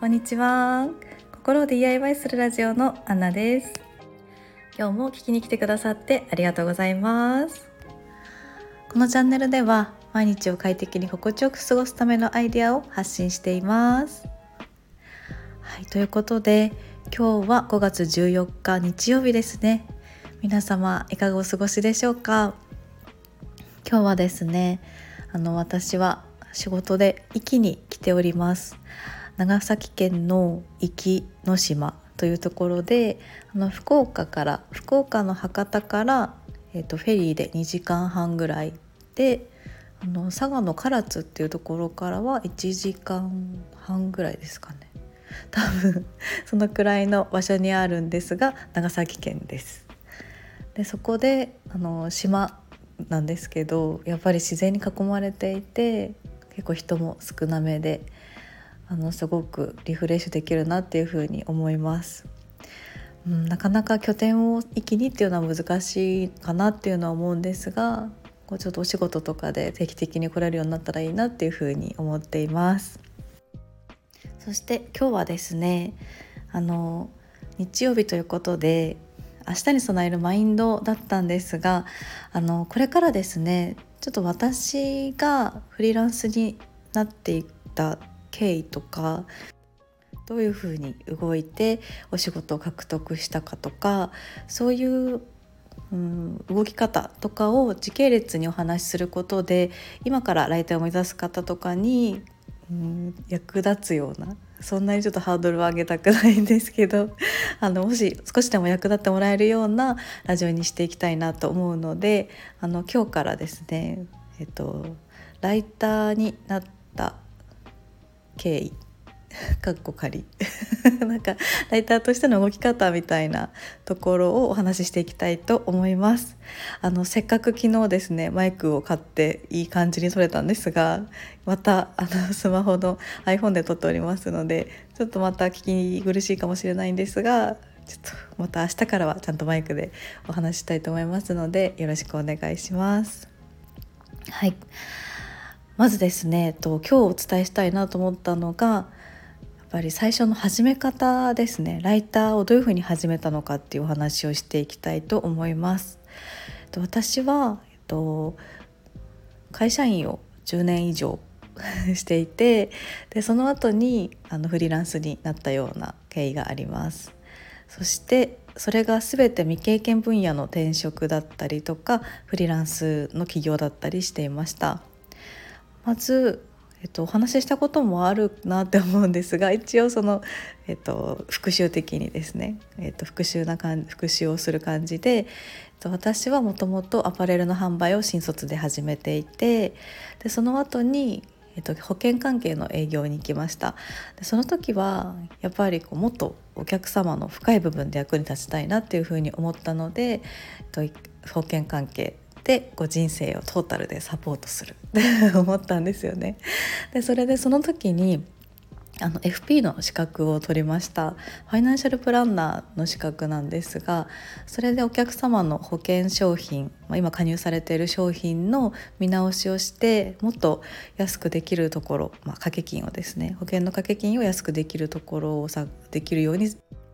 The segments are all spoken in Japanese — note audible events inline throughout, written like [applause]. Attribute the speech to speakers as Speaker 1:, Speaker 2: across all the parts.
Speaker 1: こんにちは。心を DIY するラジオのアンナです。今日も聞きに来てくださってありがとうございます。このチャンネルでは毎日を快適に心地よく過ごすためのアイデアを発信しています。はいということで今日は5月14日日曜日ですね。皆様いかがお過ごしでしょうか？今日はですねあの私は仕事で壱岐に来ております。長崎県の壱岐の島というところであの福岡から福岡の博多から、えーと、フェリーで2時間半ぐらいであの佐賀の唐津っていうところからは1時間半ぐらいですかね多分 [laughs] そのくらいの場所にあるんですが長崎県です。でそこであの島なんですけどやっぱり自然に囲まれていて結構人も少なめであのすごくリフレッシュできるなっていうふうに思います。うん、なかなか拠点を一気にっていうのは難しいかなっていうのは思うんですがこうちょっとお仕事とかで定期的に来れるようになったらいいなっていうふうに思っていますそして今日はですねあの日曜日ということで明日に備えるマインドだったんですがあのこれからですねちょっと私がフリーランスになっていった経緯とかどういうふうに動いてお仕事を獲得したかとかそういう、うん、動き方とかを時系列にお話しすることで今から来店を目指す方とかに、うん、役立つようなそんなにちょっとハードルを上げたくないんですけど [laughs] あのもし少しでも役立ってもらえるようなラジオにしていきたいなと思うのであの今日からですねえっとライターになった経緯 [laughs] かっこ仮。[laughs] なんかライターとしての動き方みたいなところをお話ししていきたいと思います。あのせっかく昨日ですねマイクを買っていい感じに撮れたんですがまたあの [laughs] スマホの iPhone で撮っておりますのでちょっとまた聞き苦しいかもしれないんですがちょっとまた明日からはちゃんとマイクでお話ししたいと思いますのでよろしくお願いします。はい。まずですねえっと今日お伝えしたいなと思ったのがやっぱり最初の始め方ですねライターをどういうふうに始めたのかっていうお話をしていきたいと思います。私は、えっと、会社員を10年以上 [laughs] していてでその後にあのフリーランスになったような経緯があります。そしてそれが全て未経験分野の転職だったりとかフリーランスの企業だったりしていました。まず、えっと、お話ししたこともあるなって思うんですが [laughs] 一応その、えっと、復習的にですね、えっと、復習な感復習をする感じで、えっと、私はもともとアパレルの販売を新卒で始めていてでその後にえっと、保険関係の営業に行きました。でその時はやっぱりこうもっとお客様の深い部分で役に立ちたいなっていうふうに思ったので、えっと、保険関係でこ人生をトータルでサポートするって [laughs] 思ったんですよね。でそれでその時にあの FP の資格を取りましたファイナンシャルプランナーの資格なんですがそれでお客様の保険商品、今加入されている商品の見直しをしてもっと安くできるところ、まあ、掛け金をですね保険の掛け金を安くできるところをさできるように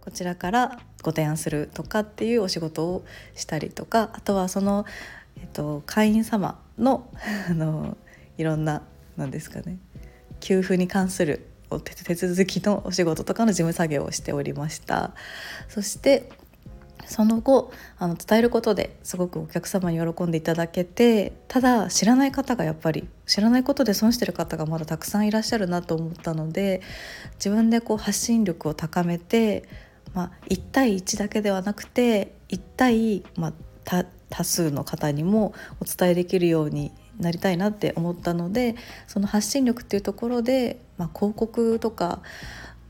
Speaker 1: こちらからご提案するとかっていうお仕事をしたりとかあとはそのっと、会員様の [laughs] あのいろんな何ですかね給付に関する手続きのお仕事とかの事務作業をしておりました。そしてその後あの伝えることですごくお客様に喜んでいただけてただ知らない方がやっぱり知らないことで損してる方がまだたくさんいらっしゃるなと思ったので自分でこう発信力を高めて、まあ、1対1だけではなくて1対、まあ、多数の方にもお伝えできるようになりたいなって思ったのでその発信力っていうところで、まあ、広告とか、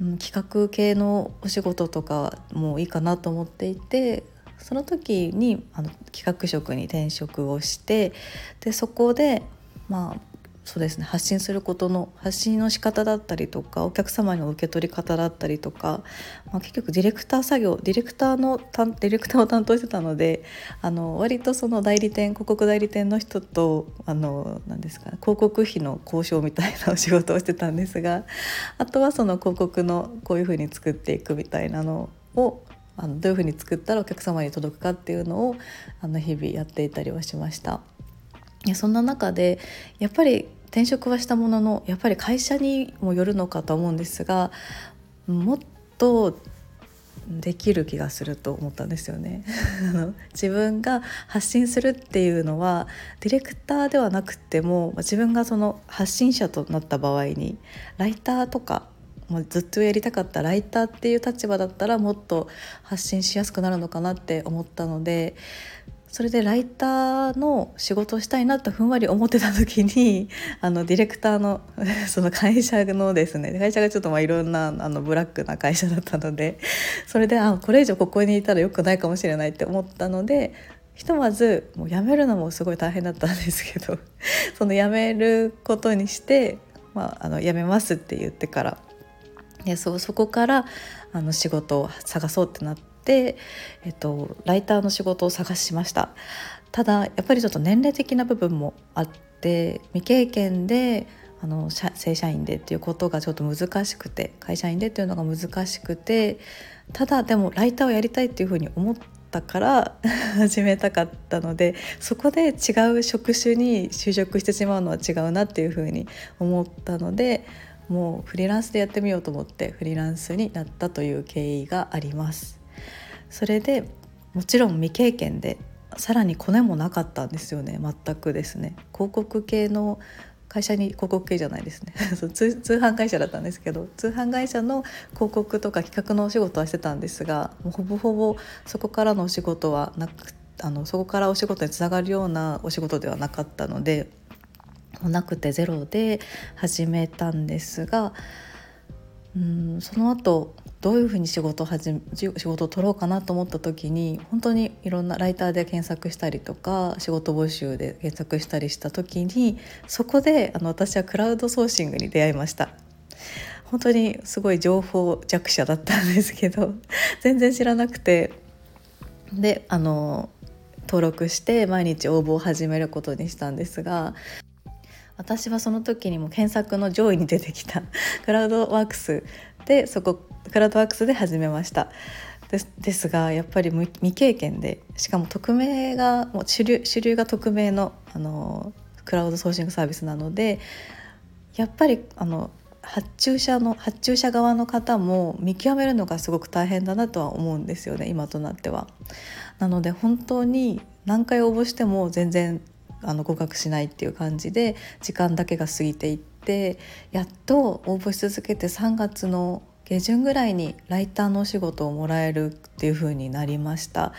Speaker 1: うん、企画系のお仕事とかもいいかなと思っていてその時にあの企画職に転職をしてでそこでまあそうですね発信することの発信の仕方だったりとかお客様の受け取り方だったりとか、まあ、結局ディレクター作業ディレクターのディレクターを担当してたのであの割とその代理店広告代理店の人とあの何ですか、ね、広告費の交渉みたいなお仕事をしてたんですがあとはその広告のこういうふうに作っていくみたいなのをあのどういうふうに作ったらお客様に届くかっていうのをあの日々やっていたりはしました。そんな中でやっぱり転職はしたもののやっぱり会社にもよるのかと思うんですがもっとできる気がすると思ったんですよね。[laughs] 自分が発信するっていうのはディレクターではなくても自分がその発信者となった場合にライターとかもうずっとやりたかったライターっていう立場だったらもっと発信しやすくなるのかなって思ったのでそれでライターの仕事をしたいなとふんわり思ってた時に [laughs] あのディレクターの [laughs] その会社のですね会社がちょっとまあいろんなあのブラックな会社だったのでそれであこれ以上ここにいたらよくないかもしれないって思ったのでひとまずもう辞めるのもすごい大変だったんですけど [laughs] その辞めることにして、まあ、あの辞めますって言ってからでそそこからあの仕事を探そうってなって、えっと、ライターの仕事を探しました。ただやっぱりちょっと年齢的な部分もあって未経験であの正社員でっていうことがちょっと難しくて会社員でっていうのが難しくてただでもライターをやりたいっていうふうに思ったから [laughs] 始めたかったのでそこで違う職種に就職してしまうのは違うなっていうふうに思ったのでもうフリーランスでやってみようと思ってフリーランスになったという経緯があります。それでもちろん未経験でさらにコネもなかったんですよね全くですね。広告系の会社に広告系じゃないですね。[laughs] 通販会社だったんですけど通販会社の広告とか企画のお仕事はしてたんですがもうほぼほぼそこからのお仕事はなくあのそこからお仕事につながるようなお仕事ではなかったのでもなくてゼロで始めたんですがうんその後どういうふうに仕事を始め仕事を取ろうかなと思った時に本当にいろんなライターで検索したりとか仕事募集で検索したりした時にそこであの私はクラウドソーシングに出会いました。本当にすごい情報弱者だったんですけど [laughs] 全然知らなくてであの登録して毎日応募を始めることにしたんですが私はその時にも検索の上位に出てきた [laughs] クラウドワークスでそこクラウドワークスで始めましたですですがやっぱり未経験でしかも匿名がもう主流主流が匿名のあのクラウドソーシングサービスなのでやっぱりあの発注者の発注者側の方も見極めるのがすごく大変だなとは思うんですよね今となっては。なので本当に何回応募しても全然あの合格しないっていう感じで時間だけが過ぎていってやっと応募し続けて3月の下旬ぐらいにライターのお仕事をもらえるっていう風になりました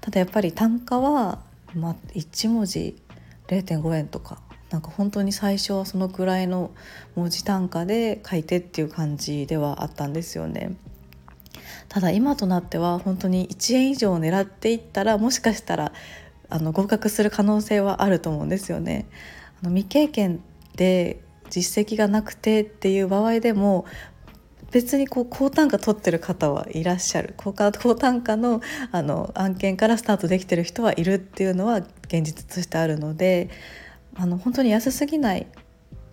Speaker 1: ただやっぱり単価は、まあ、1文字0.5円とかなんか本当に最初はそのくらいの文字単価で書いてっていう感じではあったんですよね。ただ今となっては本当に1円以上狙っていったらもしかしたらあの合格する可能性はあると思うんですよね。あの未経験で実績がなくてっていう場合でも別にこう高単価取ってる方はいらっしゃる高高単価のあの案件からスタートできてる人はいるっていうのは現実としてあるのであの本当に安すぎない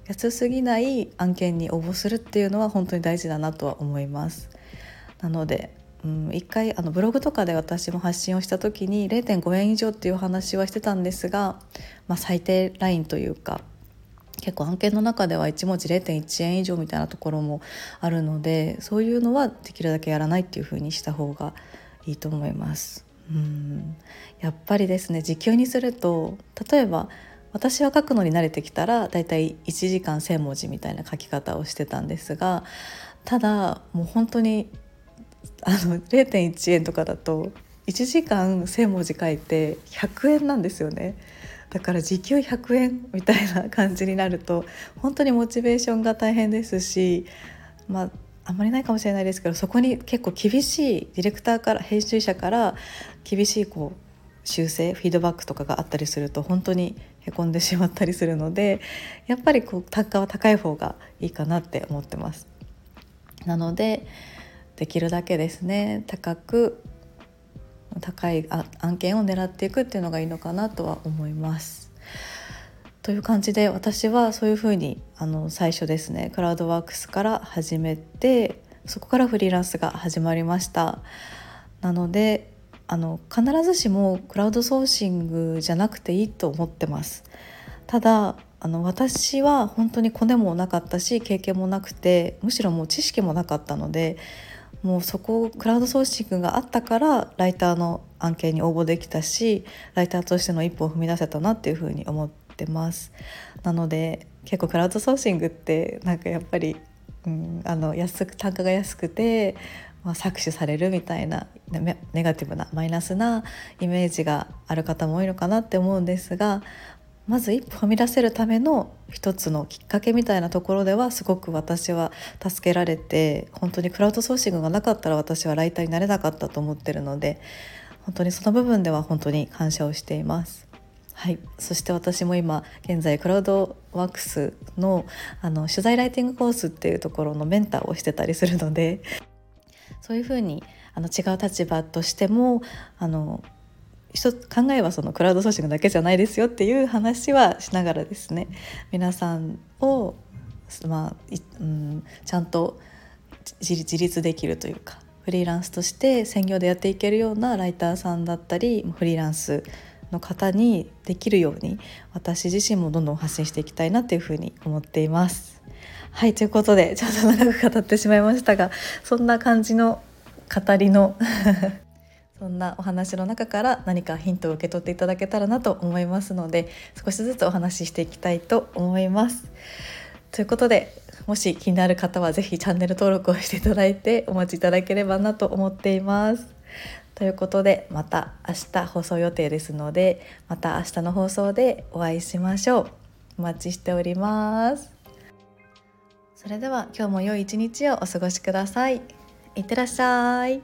Speaker 1: 安すぎない案件に応募するっていうのは本当に大事だなとは思います。なのでうん、一回あのブログとかで私も発信をした時に0.5円以上っていう話はしてたんですが、まあ、最低ラインというか結構案件の中では1文字0.1円以上みたいなところもあるのでそういうのはできるだけやらないっていう風にした方がいいと思います。うんやっぱりですね時給にすると例えば私は書くのに慣れてきたらだいたい1時間1,000文字みたいな書き方をしてたんですがただもう本当にあの0.1円とかだと1時間1,000文字書いて100円なんですよね。だから時給100円みたいな感じになると本当にモチベーションが大変ですしまああんまりないかもしれないですけどそこに結構厳しいディレクターから編集者から厳しいこう修正フィードバックとかがあったりすると本当にへこんでしまったりするのでやっぱりこう単価は高い方がいいかなって思ってます。なのでできるだけですね高く高い案件を狙っていくっていうのがいいのかなとは思います。という感じで私はそういうふうにあの最初ですねクラウドワークスから始めてそこからフリーランスが始まりました。なのであの必ずしもクラウドソーシングじゃなくていいと思ってます。ただあの私は本当にコネもなかったし経験もなくてむしろもう知識もなかったのでもうそこクラウドソーシングがあったからライターの案件に応募できたしライターとしての一歩を踏み出せたなっていうふうに思ってます。なので結構クラウドソーシングってなんかやっぱり、うん、あの安く単価が安くて、まあ、搾取されるみたいなネガティブなマイナスなイメージがある方も多いのかなって思うんですがまず一歩踏み出せるための一つのきっかけみたいなところではすごく私は助けられて本当にクラウドソーシングがなかったら私はライターになれなかったと思ってるので本当にその部分では本当に感謝をしています。はい、そして私も今現在クラウドワークスのあの取材ライティングコースっていうところのメンターをしてたりするのでそういうふうにあの違う立場としてもあの考えはそのクラウドソーシングだけじゃないですよっていう話はしながらですね皆さんを、まあうん、ちゃんと自立できるというかフリーランスとして専業でやっていけるようなライターさんだったりフリーランスの方にできるように私自身もどんどん発信していきたいなというふうに思っています。はいということでちょっと長く語ってしまいましたがそんな感じの語りのそんなお話の中から何かヒントを受け取っていただけたらなと思いますので少しずつお話ししていきたいと思います。ということでもし気になる方は是非チャンネル登録をしていただいてお待ちいただければなと思っています。ということでまた明日放送予定ですのでまた明日の放送でお会いしましょう。お待ちしております。それでは今日も良い一日をお過ごしください。いってらっしゃい。